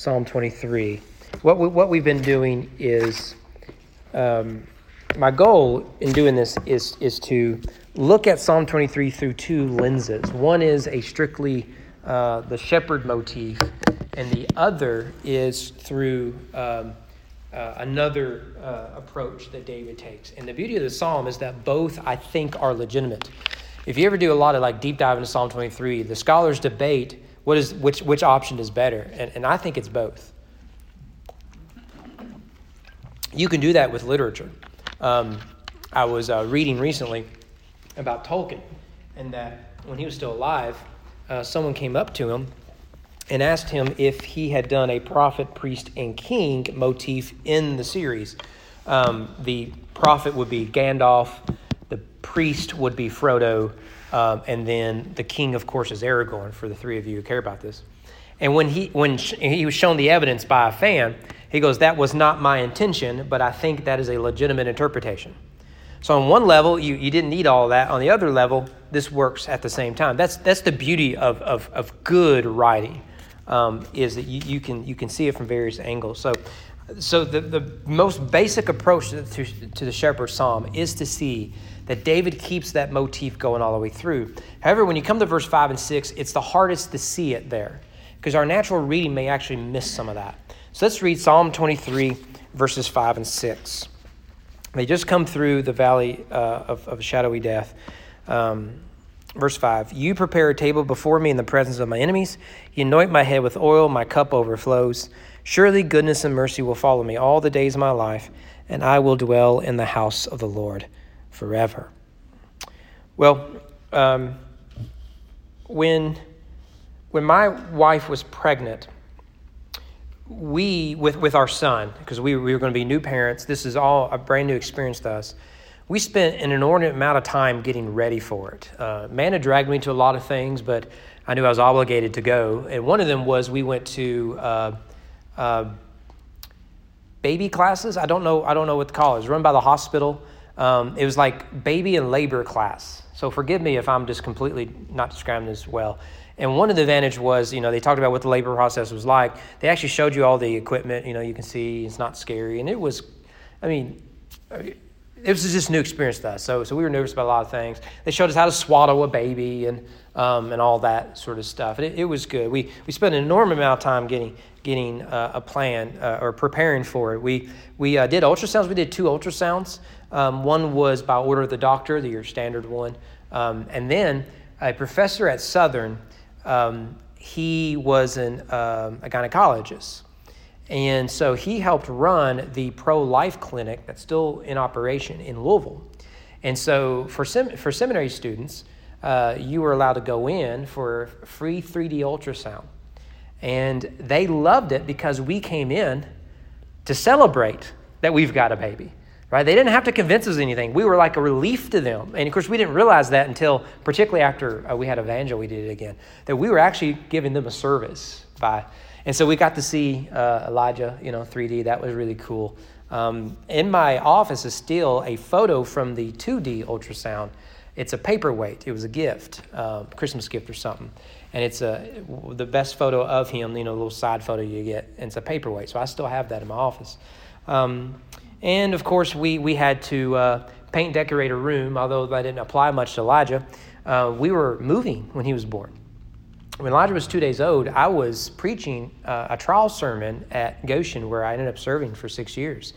Psalm 23. What, we, what we've been doing is, um, my goal in doing this is, is to look at Psalm 23 through two lenses. One is a strictly uh, the shepherd motif, and the other is through um, uh, another uh, approach that David takes. And the beauty of the psalm is that both, I think, are legitimate. If you ever do a lot of like deep dive into Psalm 23, the scholars debate what is which which option is better, and, and I think it's both. You can do that with literature. Um, I was uh, reading recently about Tolkien, and that when he was still alive, uh, someone came up to him and asked him if he had done a prophet, priest, and king motif in the series. Um, the prophet would be Gandalf, the priest would be Frodo, um, and then the king, of course, is Aragorn. For the three of you who care about this, and when he when he was shown the evidence by a fan, he goes, "That was not my intention, but I think that is a legitimate interpretation." So on one level, you, you didn't need all that. On the other level, this works at the same time. That's that's the beauty of of, of good writing, um, is that you, you can you can see it from various angles. So. So the, the most basic approach to, to, to the shepherd's psalm is to see that David keeps that motif going all the way through. However, when you come to verse 5 and 6, it's the hardest to see it there because our natural reading may actually miss some of that. So let's read Psalm 23, verses 5 and 6. They just come through the valley uh, of, of shadowy death. Um, verse 5 You prepare a table before me in the presence of my enemies. You anoint my head with oil, my cup overflows. Surely goodness and mercy will follow me all the days of my life, and I will dwell in the house of the Lord forever. Well, um, when, when my wife was pregnant, we, with, with our son, because we, we were going to be new parents, this is all a brand new experience to us. We spent an inordinate amount of time getting ready for it. Uh, Amanda dragged me to a lot of things, but I knew I was obligated to go. And one of them was we went to uh, uh, baby classes. I don't know. I don't know what to call run by the hospital. Um, it was like baby and labor class. So forgive me if I'm just completely not describing this well. And one of the advantage was, you know, they talked about what the labor process was like. They actually showed you all the equipment. You know, you can see it's not scary, and it was, I mean, it was just a new experience to us. So, so we were nervous about a lot of things. They showed us how to swaddle a baby and um, and all that sort of stuff. It, it was good. We we spent an enormous amount of time getting getting uh, a plan uh, or preparing for it. We we uh, did ultrasounds. We did two ultrasounds. Um, one was by order of the doctor, the your standard one, um, and then a professor at Southern. Um, he was an, um, a gynecologist. And so he helped run the pro life clinic that's still in operation in Louisville. And so for, sem- for seminary students, uh, you were allowed to go in for free 3D ultrasound. And they loved it because we came in to celebrate that we've got a baby, right? They didn't have to convince us anything. We were like a relief to them. And of course, we didn't realize that until, particularly after uh, we had Evangel, we did it again, that we were actually giving them a service by. And so we got to see uh, Elijah, you know, 3D. That was really cool. Um, in my office is still a photo from the 2D ultrasound. It's a paperweight. It was a gift, uh, Christmas gift or something and it's a the best photo of him. You know, a little side photo you get, and it's a paperweight. So I still have that in my office. Um, and of course, we we had to uh, paint decorate a room. Although that didn't apply much to Elijah, uh, we were moving when he was born. When Elijah was two days old, I was preaching uh, a trial sermon at Goshen, where I ended up serving for six years.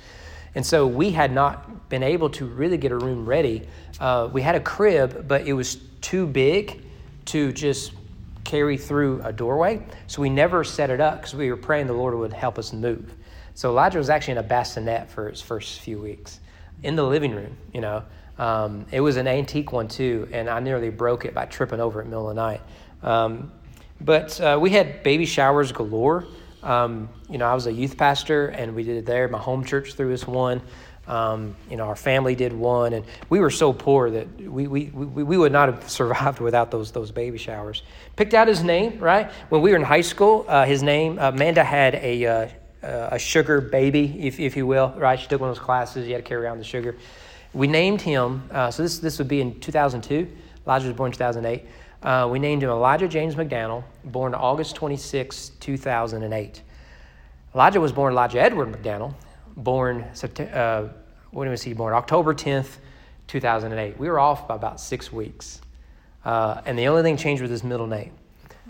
And so we had not been able to really get a room ready. Uh, we had a crib, but it was too big to just carry through a doorway. So we never set it up because we were praying the Lord would help us move. So Elijah was actually in a bassinet for his first few weeks in the living room, you know. Um, it was an antique one too, and I nearly broke it by tripping over it in the middle of the night. Um, but uh, we had baby showers galore. Um, you know, I was a youth pastor, and we did it there. My home church threw us one. Um, you know, our family did one, and we were so poor that we, we, we, we would not have survived without those, those baby showers. Picked out his name, right? When we were in high school, uh, his name, uh, Amanda had a, uh, uh, a sugar baby, if, if you will, right? She took one of those classes, you had to carry around the sugar. We named him, uh, so this, this would be in 2002. Elijah was born in 2008. Uh, we named him Elijah James McDaniel, born August 26, 2008. Elijah was born Elijah Edward McDaniel, born uh, when was he born? October 10th, 2008. We were off by about six weeks. Uh, and the only thing changed was his middle name,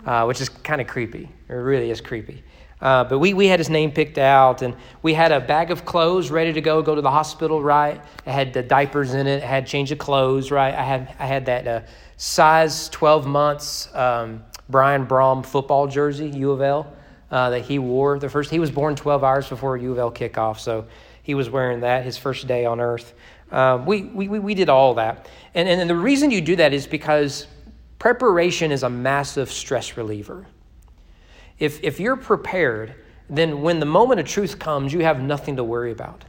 uh, which is kind of creepy. It really is creepy. Uh, but we, we had his name picked out, and we had a bag of clothes ready to go, go to the hospital, right? It had the diapers in it, it had change of clothes, right? I had, I had that uh, size 12 months um, Brian Brohm football jersey, U of L, uh, that he wore. The first He was born 12 hours before U of L kickoff, so he was wearing that his first day on earth. Um, we, we, we did all that. And, and the reason you do that is because preparation is a massive stress reliever. If, if you're prepared, then when the moment of truth comes, you have nothing to worry about.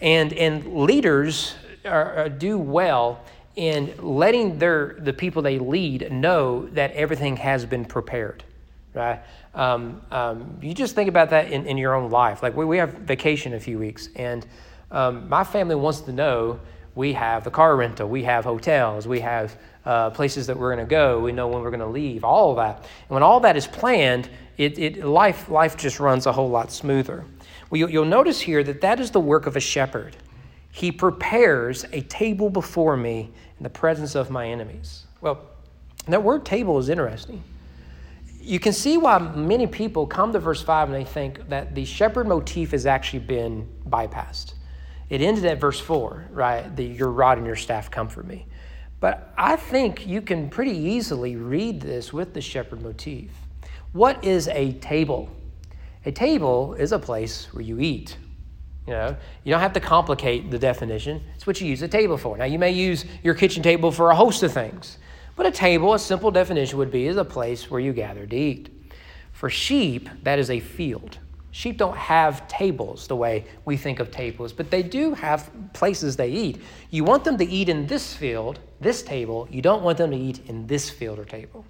And, and leaders are, are do well in letting their, the people they lead know that everything has been prepared, right? Um, um, you just think about that in, in your own life. Like we, we have vacation in a few weeks, and um, my family wants to know we have the car rental, we have hotels, we have uh, places that we're going to go, we know when we're going to leave, all of that. And when all that is planned, it, it, life, life just runs a whole lot smoother. Well, you'll, you'll notice here that that is the work of a shepherd. He prepares a table before me in the presence of my enemies. Well, that word table is interesting. You can see why many people come to verse 5 and they think that the shepherd motif has actually been bypassed. It ended at verse 4, right? The, your rod and your staff comfort me. But I think you can pretty easily read this with the shepherd motif. What is a table? A table is a place where you eat. You know, you don't have to complicate the definition. It's what you use a table for. Now, you may use your kitchen table for a host of things, but a table, a simple definition would be, is a place where you gather to eat. For sheep, that is a field. Sheep don't have tables the way we think of tables, but they do have places they eat. You want them to eat in this field, this table. You don't want them to eat in this field or table.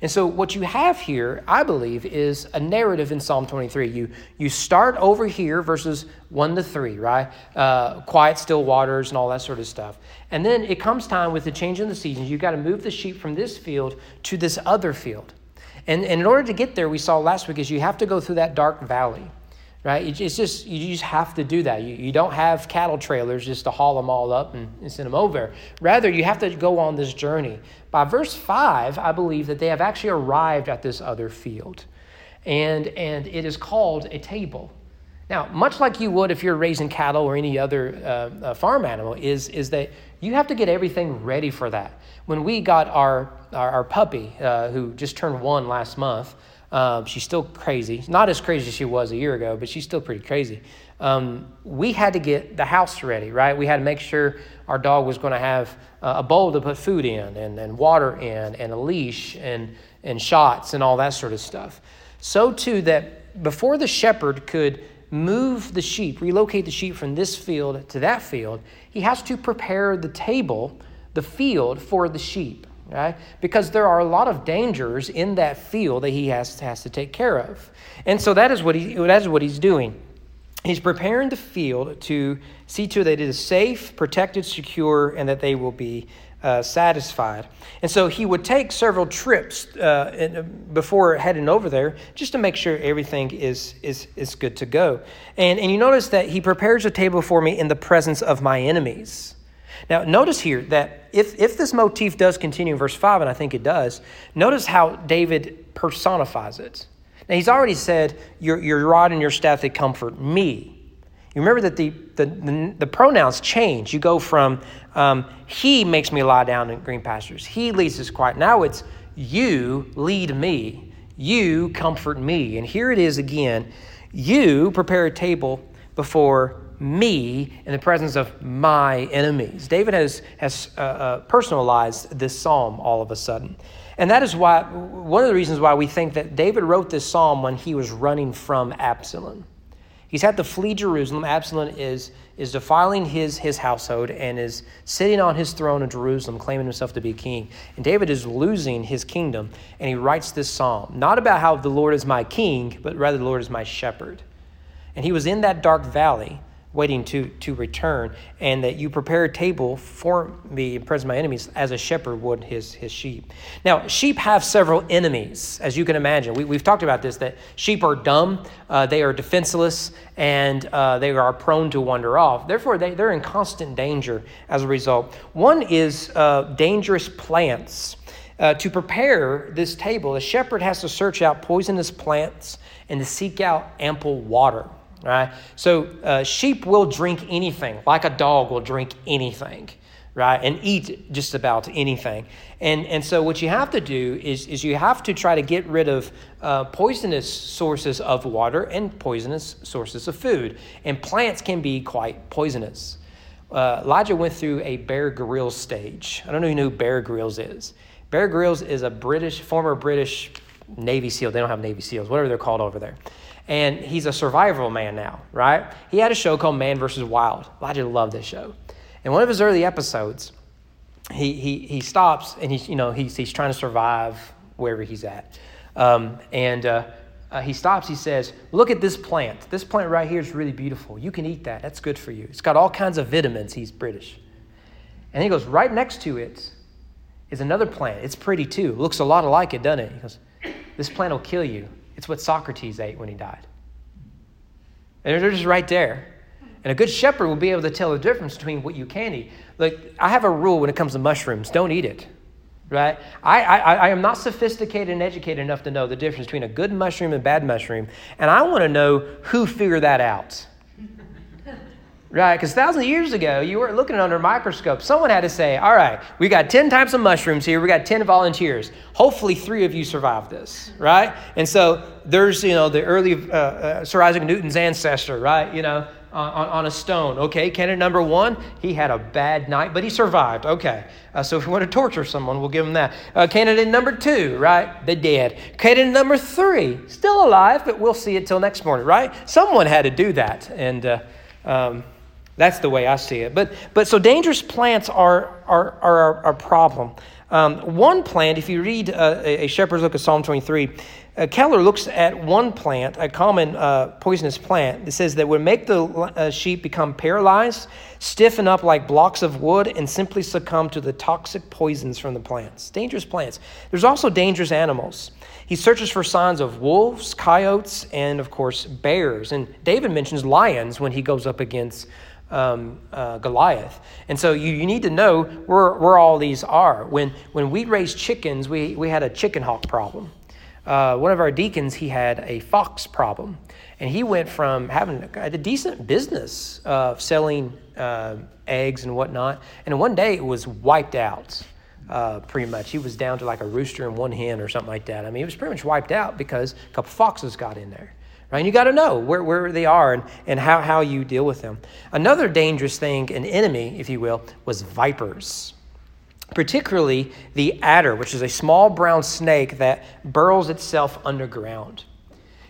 And so, what you have here, I believe, is a narrative in Psalm 23. You, you start over here, verses 1 to 3, right? Uh, quiet, still waters, and all that sort of stuff. And then it comes time with the change in the seasons. You've got to move the sheep from this field to this other field. And, and in order to get there, we saw last week, is you have to go through that dark valley right? It's just, you just have to do that. You, you don't have cattle trailers just to haul them all up and, send them over. Rather, you have to go on this journey. By verse 5, I believe that they have actually arrived at this other field. And, and it is called a table. Now, much like you would if you're raising cattle or any other uh, uh, farm animal, is, is that you have to get everything ready for that. When we got our, our, our puppy, uh, who just turned one last month, um, she's still crazy. Not as crazy as she was a year ago, but she's still pretty crazy. Um, we had to get the house ready, right? We had to make sure our dog was going to have uh, a bowl to put food in and, and water in and a leash and, and shots and all that sort of stuff. So, too, that before the shepherd could move the sheep, relocate the sheep from this field to that field, he has to prepare the table, the field for the sheep right? Because there are a lot of dangers in that field that he has, has to take care of. And so that is what he that is what he's doing. He's preparing the field to see to it that it is safe, protected, secure, and that they will be uh, satisfied. And so he would take several trips uh, in, before heading over there just to make sure everything is, is, is good to go. And, and you notice that he prepares a table for me in the presence of my enemies. Now, notice here that if, if this motif does continue in verse 5, and I think it does, notice how David personifies it. Now, he's already said, Your, your rod and your staff, they comfort me. You remember that the, the, the, the pronouns change. You go from, um, He makes me lie down in green pastures, He leads us quiet. Now it's, You lead me, You comfort me. And here it is again You prepare a table before me in the presence of my enemies. David has, has uh, uh, personalized this psalm all of a sudden. And that is why, one of the reasons why we think that David wrote this psalm when he was running from Absalom. He's had to flee Jerusalem. Absalom is, is defiling his, his household and is sitting on his throne in Jerusalem, claiming himself to be king. And David is losing his kingdom, and he writes this psalm, not about how the Lord is my king, but rather the Lord is my shepherd. And he was in that dark valley waiting to, to return, and that you prepare a table for me in presence of my enemies as a shepherd would his, his sheep. Now, sheep have several enemies, as you can imagine. We, we've talked about this that sheep are dumb, uh, they are defenseless, and uh, they are prone to wander off. Therefore, they, they're in constant danger as a result. One is uh, dangerous plants. Uh, to prepare this table, the shepherd has to search out poisonous plants and to seek out ample water. Right? So, uh, sheep will drink anything, like a dog will drink anything, right? And eat just about anything. And, and so, what you have to do is, is you have to try to get rid of uh, poisonous sources of water and poisonous sources of food. And plants can be quite poisonous. Uh, Elijah went through a Bear Grylls stage. I don't know know who Bear Grylls is. Bear Grylls is a British, former British Navy SEAL. They don't have Navy SEALs, whatever they're called over there and he's a survival man now, right? He had a show called Man vs. Wild. Elijah loved this show. In one of his early episodes, he, he, he stops and he's, you know, he's, he's trying to survive wherever he's at. Um, and uh, uh, he stops, he says, Look at this plant. This plant right here is really beautiful. You can eat that. That's good for you. It's got all kinds of vitamins. He's British. And he goes, Right next to it is another plant. It's pretty too. Looks a lot like it, doesn't it? He goes, This plant will kill you. It's what Socrates ate when he died. And they're just right there. And a good shepherd will be able to tell the difference between what you can eat. Like, I have a rule when it comes to mushrooms don't eat it, right? I, I, I am not sophisticated and educated enough to know the difference between a good mushroom and bad mushroom. And I want to know who figured that out. Right, because thousands of years ago, you weren't looking under a microscope. Someone had to say, all right, we got 10 types of mushrooms here. We got 10 volunteers. Hopefully, three of you survived this, right? And so there's, you know, the early uh, uh, Sir Isaac Newton's ancestor, right? You know, on, on, a stone. Okay, candidate number one, he had a bad night, but he survived. Okay, uh, so if we want to torture someone, we'll give him that. Uh, candidate number two, right? They're dead. Candidate number three, still alive, but we'll see it till next morning, right? Someone had to do that. And, uh, um, that's the way I see it. But, but so dangerous plants are, are, are a problem. Um, one plant, if you read uh, a shepherd's look at Psalm 23, uh, Keller looks at one plant, a common uh, poisonous plant. It says that would make the uh, sheep become paralyzed, stiffen up like blocks of wood, and simply succumb to the toxic poisons from the plants. Dangerous plants. There's also dangerous animals. He searches for signs of wolves, coyotes, and of course, bears. And David mentions lions when he goes up against um, uh, Goliath. And so you, you need to know where, where all these are. When, when we raised chickens, we, we had a chicken hawk problem. Uh, one of our deacons, he had a fox problem. And he went from having a decent business of selling uh, eggs and whatnot. And one day it was wiped out. Uh, pretty much. He was down to like a rooster and one hen or something like that. I mean, it was pretty much wiped out because a couple foxes got in there right? And you got to know where, where they are and, and how, how you deal with them. Another dangerous thing, an enemy, if you will, was vipers, particularly the adder, which is a small brown snake that burrows itself underground.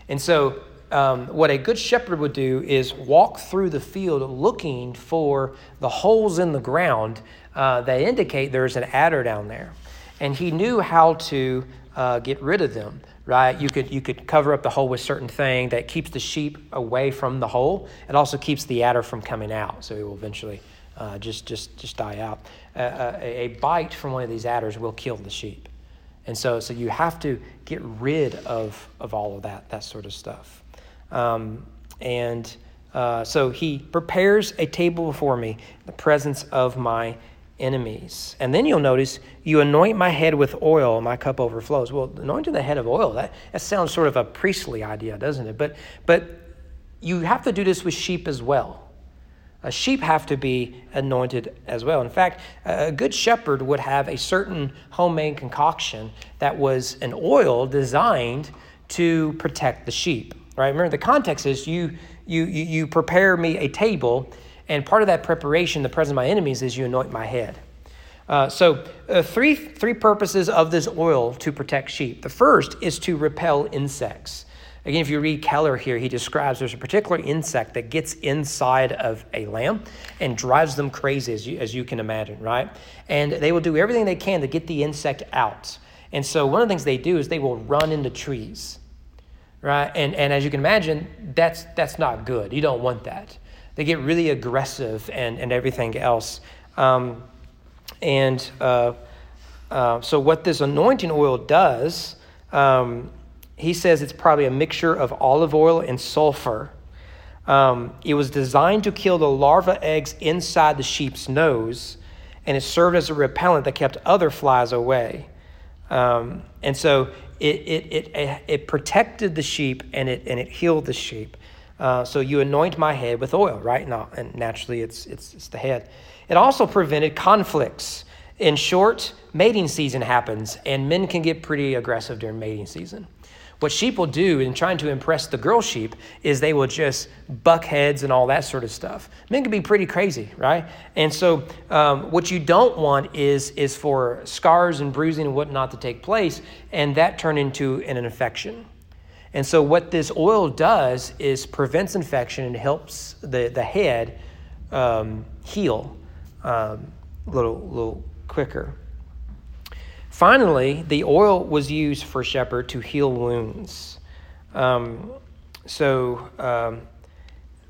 And so, um, what a good shepherd would do is walk through the field looking for the holes in the ground uh, that indicate there's an adder down there. And he knew how to uh, get rid of them right? You could, you could cover up the hole with certain thing that keeps the sheep away from the hole. It also keeps the adder from coming out, so it will eventually uh, just, just, just die out. Uh, a, a, bite from one of these adders will kill the sheep. And so, so you have to get rid of, of all of that, that sort of stuff. Um, and uh, so he prepares a table before me the presence of my enemies. And then you'll notice, you anoint my head with oil, my cup overflows. Well, anointing the head of oil, that, that sounds sort of a priestly idea, doesn't it? But, but you have to do this with sheep as well. Sheep have to be anointed as well. In fact, a good shepherd would have a certain homemade concoction that was an oil designed to protect the sheep. Right? Remember, the context is you you, you prepare me a table and part of that preparation, the presence of my enemies, is you anoint my head. Uh, so, uh, three, three purposes of this oil to protect sheep. The first is to repel insects. Again, if you read Keller here, he describes there's a particular insect that gets inside of a lamb and drives them crazy, as you, as you can imagine, right? And they will do everything they can to get the insect out. And so, one of the things they do is they will run into trees, right? And, and as you can imagine, that's, that's not good. You don't want that. They get really aggressive and, and everything else. Um, and uh, uh, so, what this anointing oil does, um, he says it's probably a mixture of olive oil and sulfur. Um, it was designed to kill the larva eggs inside the sheep's nose, and it served as a repellent that kept other flies away. Um, and so it, it, it, it protected the sheep and it, and it healed the sheep. Uh, so you anoint my head with oil, right? now, and naturally, it's, it's, it's the head. It also prevented conflicts. In short, mating season happens, and men can get pretty aggressive during mating season. What sheep will do in trying to impress the girl sheep is they will just buck heads and all that sort of stuff. Men can be pretty crazy, right? And so, um, what you don't want is is for scars and bruising and whatnot to take place, and that turn into an infection. And so, what this oil does is prevents infection and helps the the head um, heal um, a little little quicker. Finally, the oil was used for shepherd to heal wounds. Um, so um,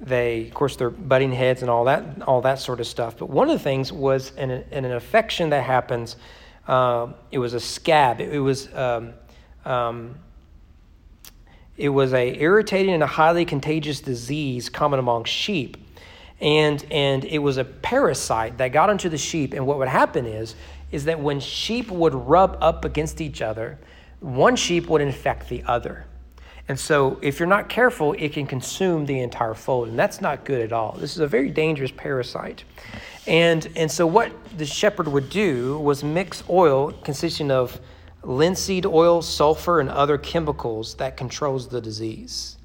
they, of course, they're butting heads and all that, all that sort of stuff. But one of the things was in, a, in an infection that happens. Uh, it was a scab. It, it was. It was a irritating and a highly contagious disease common among sheep and and it was a parasite that got into the sheep and what would happen is is that when sheep would rub up against each other, one sheep would infect the other. And so, if you're not careful, it can consume the entire fold, and that's not good at all. This is a very dangerous parasite. And, and so, what the shepherd would do was mix oil consisting of linseed oil, sulfur, and other chemicals that controls the disease.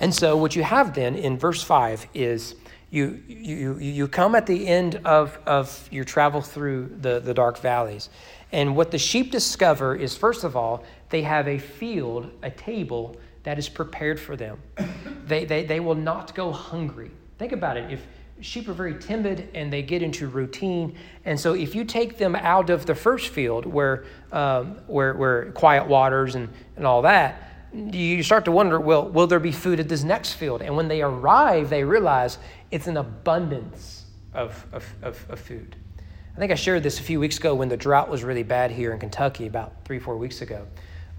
And so, what you have then in verse 5 is you, you, you come at the end of, of your travel through the, the dark valleys. And what the sheep discover is, first of all, they have a field, a table that is prepared for them. They, they, they will not go hungry. Think about it. If sheep are very timid and they get into routine, and so if you take them out of the first field where, um, where, where quiet waters and, and all that, you start to wonder, well, will there be food at this next field? And when they arrive, they realize it's an abundance of, of, of, of food. I think I shared this a few weeks ago when the drought was really bad here in Kentucky, about three, four weeks ago.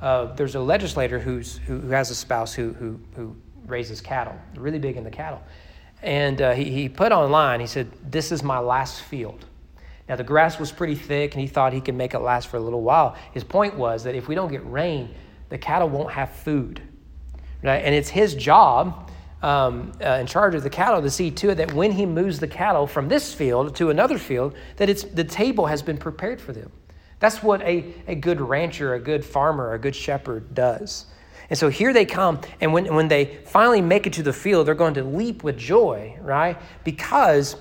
Uh, there's a legislator who's, who, who has a spouse who, who, who raises cattle, really big in the cattle. And uh, he, he put online, he said, This is my last field. Now, the grass was pretty thick, and he thought he could make it last for a little while. His point was that if we don't get rain, the cattle won't have food. Right? And it's his job um, uh, in charge of the cattle to see to it that when he moves the cattle from this field to another field, that it's, the table has been prepared for them. That's what a, a good rancher, a good farmer, a good shepherd does. And so here they come, and when, when they finally make it to the field, they're going to leap with joy, right? Because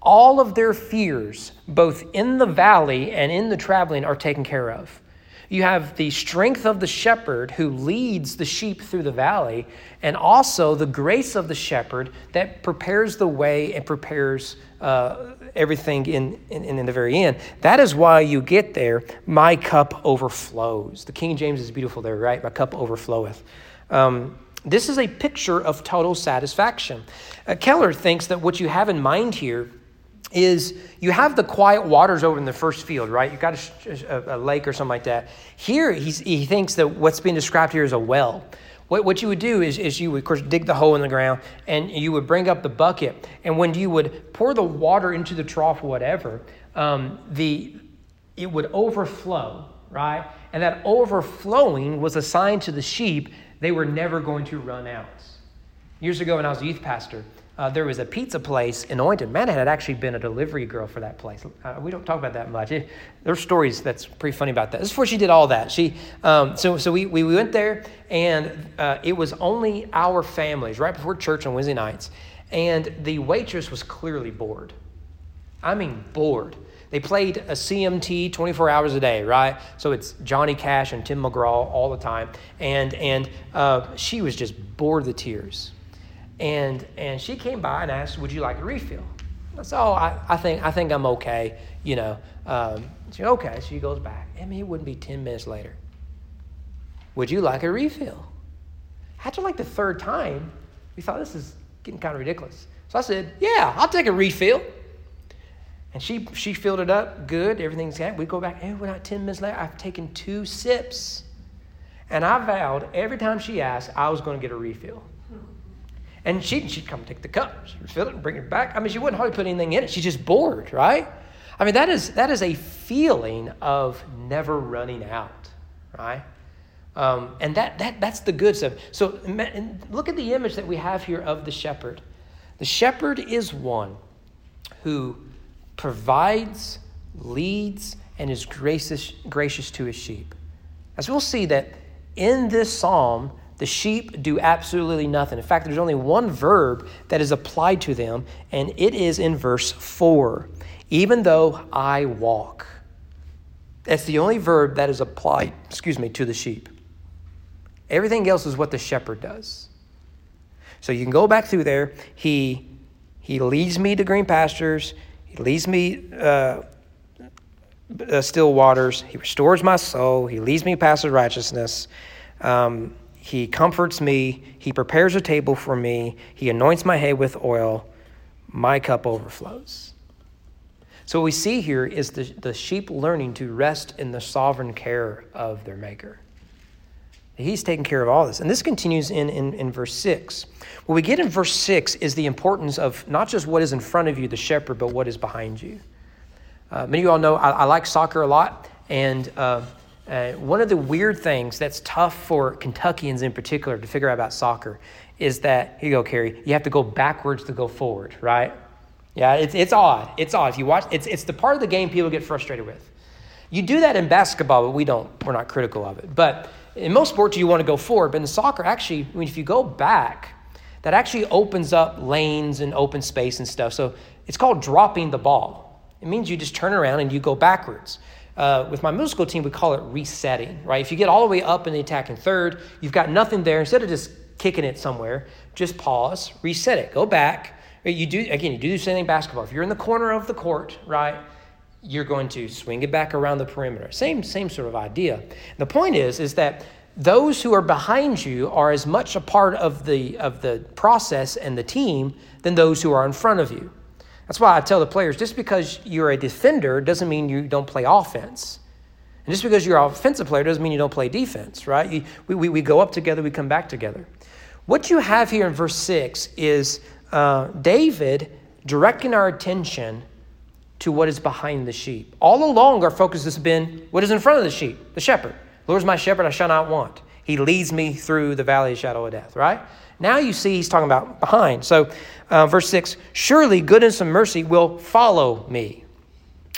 all of their fears, both in the valley and in the traveling, are taken care of. You have the strength of the shepherd who leads the sheep through the valley, and also the grace of the shepherd that prepares the way and prepares uh, everything in, in, in the very end. That is why you get there, my cup overflows. The King James is beautiful there, right? My cup overfloweth. Um, this is a picture of total satisfaction. Uh, Keller thinks that what you have in mind here is you have the quiet waters over in the first field, right? You've got a, a, lake or something like that. Here, he thinks that what's being described here is a well. What, what you would do is, is you would, of course, dig the hole in the ground and you would bring up the bucket. And when you would pour the water into the trough whatever, um, the, it would overflow, right? And that overflowing was a sign to the sheep they were never going to run out. Years ago, when I was a youth pastor, uh, there was a pizza place in Oynton. Man, had actually been a delivery girl for that place. Uh, we don't talk about that much. It, there's stories that's pretty funny about that. This is before she did all that. She, um, so so we, we went there, and uh, it was only our families right before church on Wednesday nights, and the waitress was clearly bored. I mean, bored. They played a CMT 24 hours a day, right? So it's Johnny Cash and Tim McGraw all the time, and and uh, she was just bored to tears and, and she came by and asked, Would you like a refill? I said, Oh, I, I, think, I think I'm okay. You know, um, she okay. She goes back. I mean, it wouldn't be 10 minutes later. Would you like a refill? After like the third time, we thought this is getting kind of ridiculous. So I said, Yeah, I'll take a refill. And she, she filled it up good. Everything's good. We go back, and we're not 10 minutes later. I've taken two sips. And I vowed every time she asked, I was going to get a refill. And she'd, she'd come take the cup, refill it and bring it back. I mean, she wouldn't hardly put anything in it. She's just bored, right? I mean, that is, that is a feeling of never running out, right? Um, and that, that, that's the good stuff. So look at the image that we have here of the shepherd. The shepherd is one who provides, leads, and is gracious, gracious to his sheep. As we'll see that in this psalm, the sheep do absolutely nothing. In fact, there's only one verb that is applied to them, and it is in verse 4. Even though I walk. That's the only verb that is applied, excuse me, to the sheep. Everything else is what the shepherd does. So you can go back through there. He he leads me to green pastures. He leads me uh, uh, still waters. He restores my soul. He leads me past the righteousness. Um, he comforts me. He prepares a table for me. He anoints my head with oil. My cup overflows. So, what we see here is the, the sheep learning to rest in the sovereign care of their Maker. He's taking care of all this. And this continues in, in, in verse 6. What we get in verse 6 is the importance of not just what is in front of you, the shepherd, but what is behind you. Uh, many of you all know I, I, like soccer a lot, and uh, uh, one of the weird things that's tough for Kentuckians in particular to figure out about soccer is that, here you go, Carrie, you have to go backwards to go forward, right? Yeah, it's, it's odd. It's odd. If you watch, it's, it's the part of the game people get frustrated with. You do that in basketball, but we don't, we're not critical of it. But in most sports, you want to go forward, but in soccer, actually, I mean, if you go back, that actually opens up lanes and open space and stuff. So it's called dropping the ball. It means you just turn around and you go backwards. Uh, with my middle school team, we call it resetting, right? If you get all the way up in the attacking third, you've got nothing there. Instead of just kicking it somewhere, just pause, reset it, go back. You do again. You do the same thing basketball. If you're in the corner of the court, right, you're going to swing it back around the perimeter. Same, same sort of idea. The point is, is that those who are behind you are as much a part of the, of the process and the team than those who are in front of you. That's why I tell the players just because you're a defender doesn't mean you don't play offense. And just because you're an offensive player doesn't mean you don't play defense, right? You, we, we, we go up together, we come back together. What you have here in verse 6 is uh, David directing our attention to what is behind the sheep. All along, our focus has been what is in front of the sheep, the shepherd. Lord is my shepherd, I shall not want. He leads me through the valley of shadow of death, right? Now you see he's talking about behind. So, uh, verse 6 Surely goodness and mercy will follow me.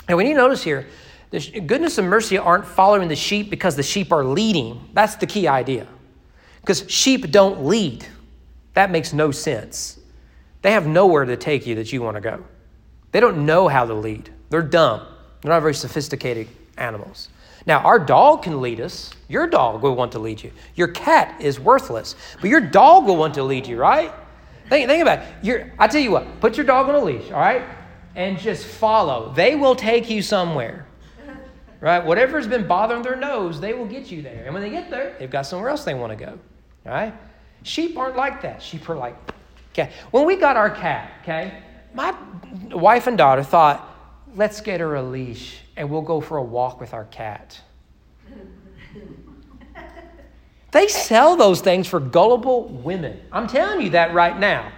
And when you notice here, the goodness and mercy aren't following the sheep because the sheep are leading. That's the key idea. Because sheep don't lead. That makes no sense. They have nowhere to take you that you want to go. They don't know how to lead. They're dumb. They're not very sophisticated animals. Now, our dog can lead us. Your dog will want to lead you. Your cat is worthless, but your dog will want to lead you, right? Think, think about it. I tell you what, put your dog on a leash, all right? And just follow. They will take you somewhere, right? Whatever's been bothering their nose, they will get you there. And when they get there, they've got somewhere else they want to go, all right? Sheep aren't like that. Sheep are like, okay. When we got our cat, okay, my wife and daughter thought, let's get her a leash and we'll go for a walk with our cat. they sell those things for gullible women. I'm telling you that right now.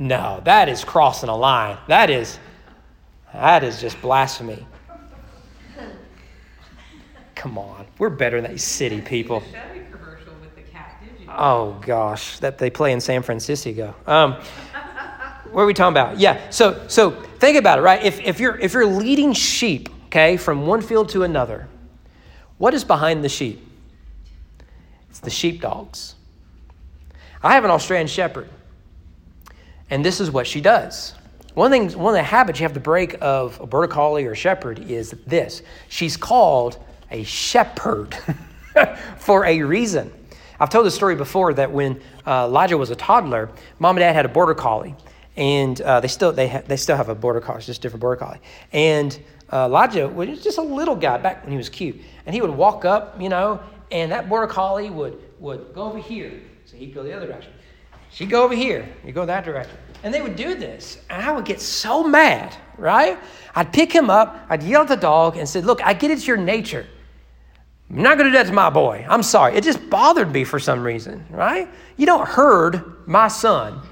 No, that is crossing a line. That is that is just blasphemy. Come on. We're better than these city people. Oh gosh, that they play in San Francisco. Um, what are we talking about? Yeah. So so think about it, right? If if you're if you're leading sheep, okay, from one field to another, what is behind the sheep? It's the sheepdogs. I have an Australian Shepherd, and this is what she does. One thing, one of the habits you have to break of a border collie or shepherd is this: she's called a shepherd for a reason. I've told this story before that when uh, Elijah was a toddler, mom and dad had a border collie, and uh, they still they ha- they still have a border collie, it's just a different border collie. And uh, Elijah was just a little guy back when he was cute, and he would walk up, you know, and that border collie would would go over here, so he'd go the other direction. She'd go over here. You go that direction. And they would do this. And I would get so mad, right? I'd pick him up, I'd yell at the dog and said, Look, I get it's your nature. I'm not going to do that to my boy. I'm sorry. It just bothered me for some reason, right? You don't herd my son.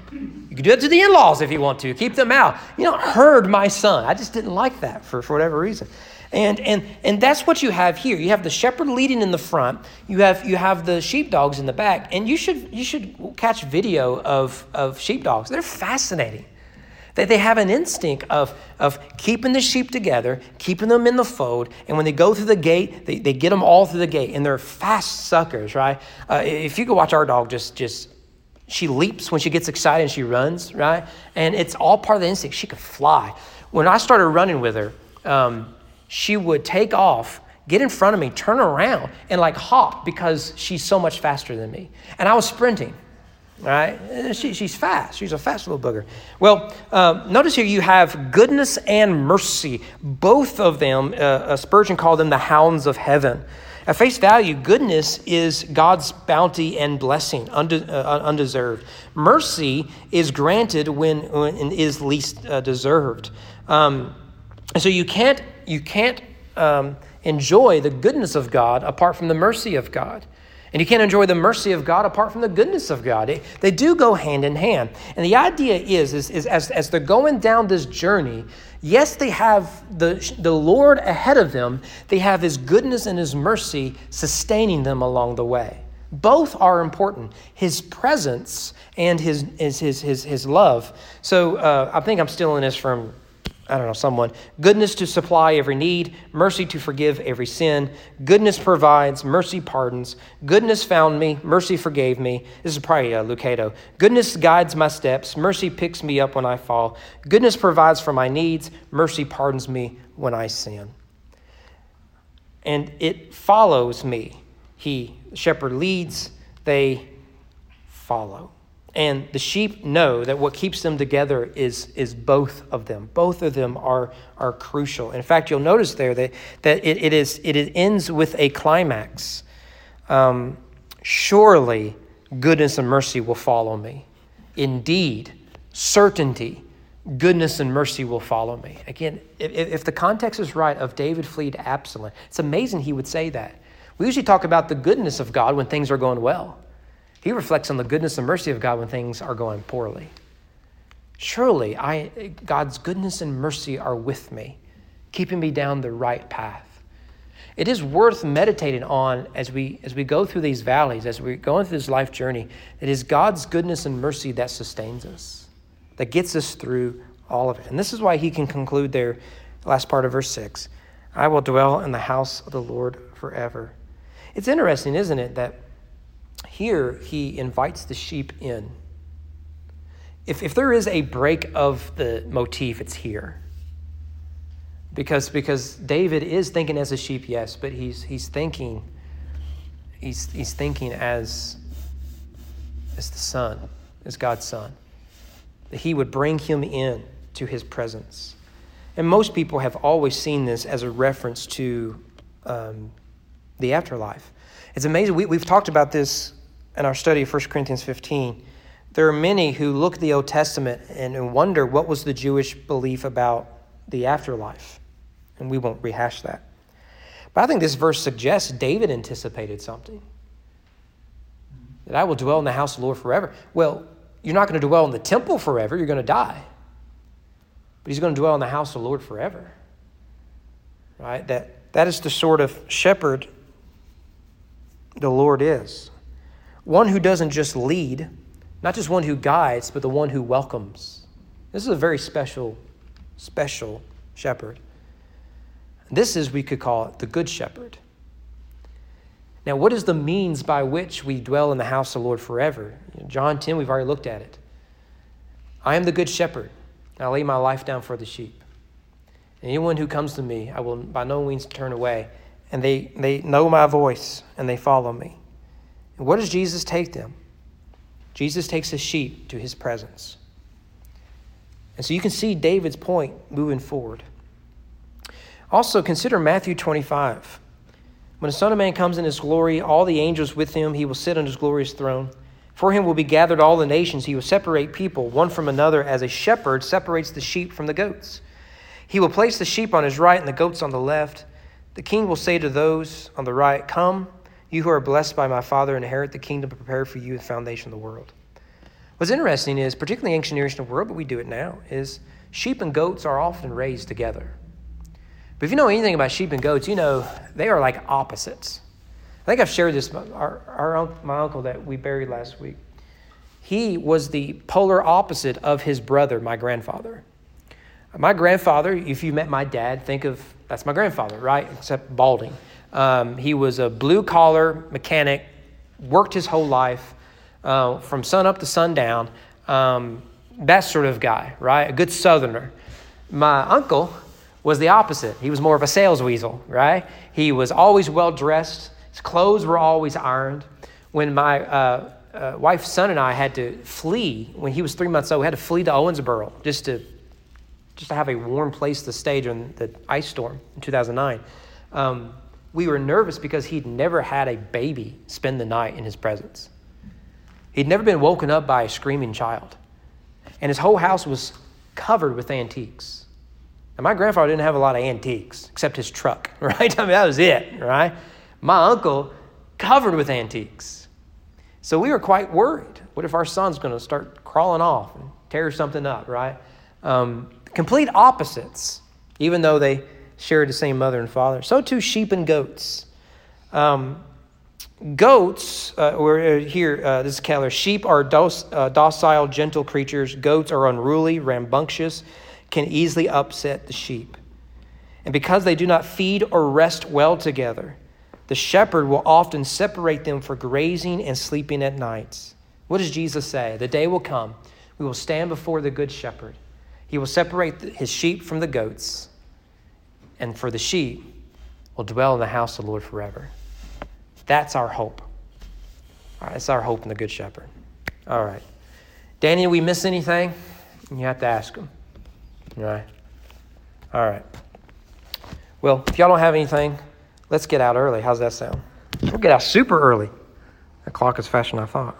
You can do it to the in laws if you want to, keep them out. You don't herd my son. I just didn't like that for, for whatever reason. And, and, and that's what you have here. You have the shepherd leading in the front. You have, you have the sheepdogs in the back. And you should, you should catch video of, of sheepdogs. They're fascinating. That they have an instinct of, of keeping the sheep together, keeping them in the fold, and when they go through the gate, they, they get them all through the gate, and they're fast suckers, right? Uh, if you could watch our dog just, just she leaps when she gets excited and she runs, right? And it's all part of the instinct. She could fly. When I started running with her, um, she would take off, get in front of me, turn around, and like hop because she's so much faster than me. And I was sprinting right? She, she's fast. She's a fast little booger. Well, um, notice here you have goodness and mercy. Both of them, uh, Spurgeon called them the hounds of heaven. At face value, goodness is God's bounty and blessing, unde- uh, undeserved. Mercy is granted when, when is least uh, deserved. Um, so you can't, you can't um, enjoy the goodness of God apart from the mercy of God. And you can't enjoy the mercy of God apart from the goodness of God. They, they do go hand in hand. And the idea is, is, is as, as they're going down this journey, yes, they have the, the Lord ahead of them, they have His goodness and His mercy sustaining them along the way. Both are important His presence and His, his, his, his, his love. So uh, I think I'm stealing this from I don't know, someone. Goodness to supply every need, mercy to forgive every sin. Goodness provides, mercy pardons. Goodness found me, mercy forgave me. This is probably uh, Lucado. Goodness guides my steps, mercy picks me up when I fall. Goodness provides for my needs, mercy pardons me when I sin. And it follows me. He, the shepherd leads, they follow. And the sheep know that what keeps them together is, is both of them. Both of them are, are crucial. In fact, you'll notice there that, that it, it, is, it ends with a climax. Um, Surely goodness and mercy will follow me. Indeed, certainty, goodness and mercy will follow me. Again, if, if the context is right of David fleed Absalom, it's amazing he would say that. We usually talk about the goodness of God when things are going well. He reflects on the goodness and mercy of God when things are going poorly. Surely I, God's goodness and mercy are with me, keeping me down the right path. It is worth meditating on as we, as we go through these valleys, as we're going through this life journey. It is God's goodness and mercy that sustains us, that gets us through all of it. And this is why he can conclude there, last part of verse 6 I will dwell in the house of the Lord forever. It's interesting, isn't it, that here, he invites the sheep in. If, if there is a break of the motif, it's here. Because, because David is thinking as a sheep, yes, but he's, he's thinking he's, he's thinking as, as the son, as God's son. That he would bring him in to his presence. And most people have always seen this as a reference to um, the afterlife. It's amazing. We, we've talked about this in our study of 1 Corinthians 15, there are many who look at the Old Testament and, wonder what was the Jewish belief about the afterlife. And we won't rehash that. But I think this verse suggests David anticipated something. That I will dwell in the house of the Lord forever. Well, you're not going to dwell in the temple forever, you're going to die. But he's going to dwell in the house of the Lord forever. Right? That, that is the sort of shepherd the Lord is. One who doesn't just lead, not just one who guides, but the one who welcomes. This is a very special, special shepherd. This is, we could call it, the good shepherd. Now, what is the means by which we dwell in the house of the Lord forever? John 10, we've already looked at it. I am the good shepherd. I lay my life down for the sheep. Anyone who comes to me, I will by no means turn away. And they, they know my voice and they follow me. And what does Jesus take them? Jesus takes his sheep to his presence. And so you can see David's point moving forward. Also, consider Matthew 25. When the Son of Man comes in his glory, all the angels with him, he will sit on his glorious throne. For him will be gathered all the nations. He will separate people one from another as a shepherd separates the sheep from the goats. He will place the sheep on his right and the goats on the left. The king will say to those on the right, Come, you who are blessed by my Father, inherit the kingdom prepared for you the foundation of the world. What's interesting is, particularly ancient Near Eastern world, but we do it now, is sheep and goats are often raised together. But if you know anything about sheep and goats, you know they are like opposites. I think I've shared this. Our, our, my uncle that we buried last week, he was the polar opposite of his brother, my grandfather. My grandfather, if you met my dad, think of that's my grandfather, right? Except balding. Um, he was a blue collar mechanic, worked his whole life uh, from sun up to sundown. Um, that sort of guy, right? A good southerner. My uncle was the opposite. He was more of a sales weasel, right? He was always well dressed, his clothes were always ironed. When my uh, uh, wife's son and I had to flee, when he was three months old, we had to flee to Owensboro just to, just to have a warm place to stay during the ice storm in 2009. Um, we were nervous because he'd never had a baby spend the night in his presence. He'd never been woken up by a screaming child. And his whole house was covered with antiques. And my grandfather didn't have a lot of antiques except his truck, right? I mean, that was it, right? My uncle covered with antiques. So we were quite worried. What if our son's going to start crawling off and tear something up, right? Um, complete opposites, even though they shared the same mother and father. So too, sheep and goats. Um, goats, uh, uh, here, uh, this is Keller. Sheep are uh, docile, gentle creatures. Goats are unruly, rambunctious, can easily upset the sheep. And because they do not feed or rest well together, the shepherd will often separate them for grazing and sleeping at nights. What does Jesus say? The day will come, we will stand before the good shepherd. He will separate his sheep from the goats, and for the sheep will dwell in the house of the Lord forever. That's our hope. All right, that's our hope in the Good Shepherd. All right. Danny, we miss anything? You have to ask him. All right. All right. Well, if y'all don't have anything, let's get out early. How's that sound? We'll get out super early. The clock is faster than I thought.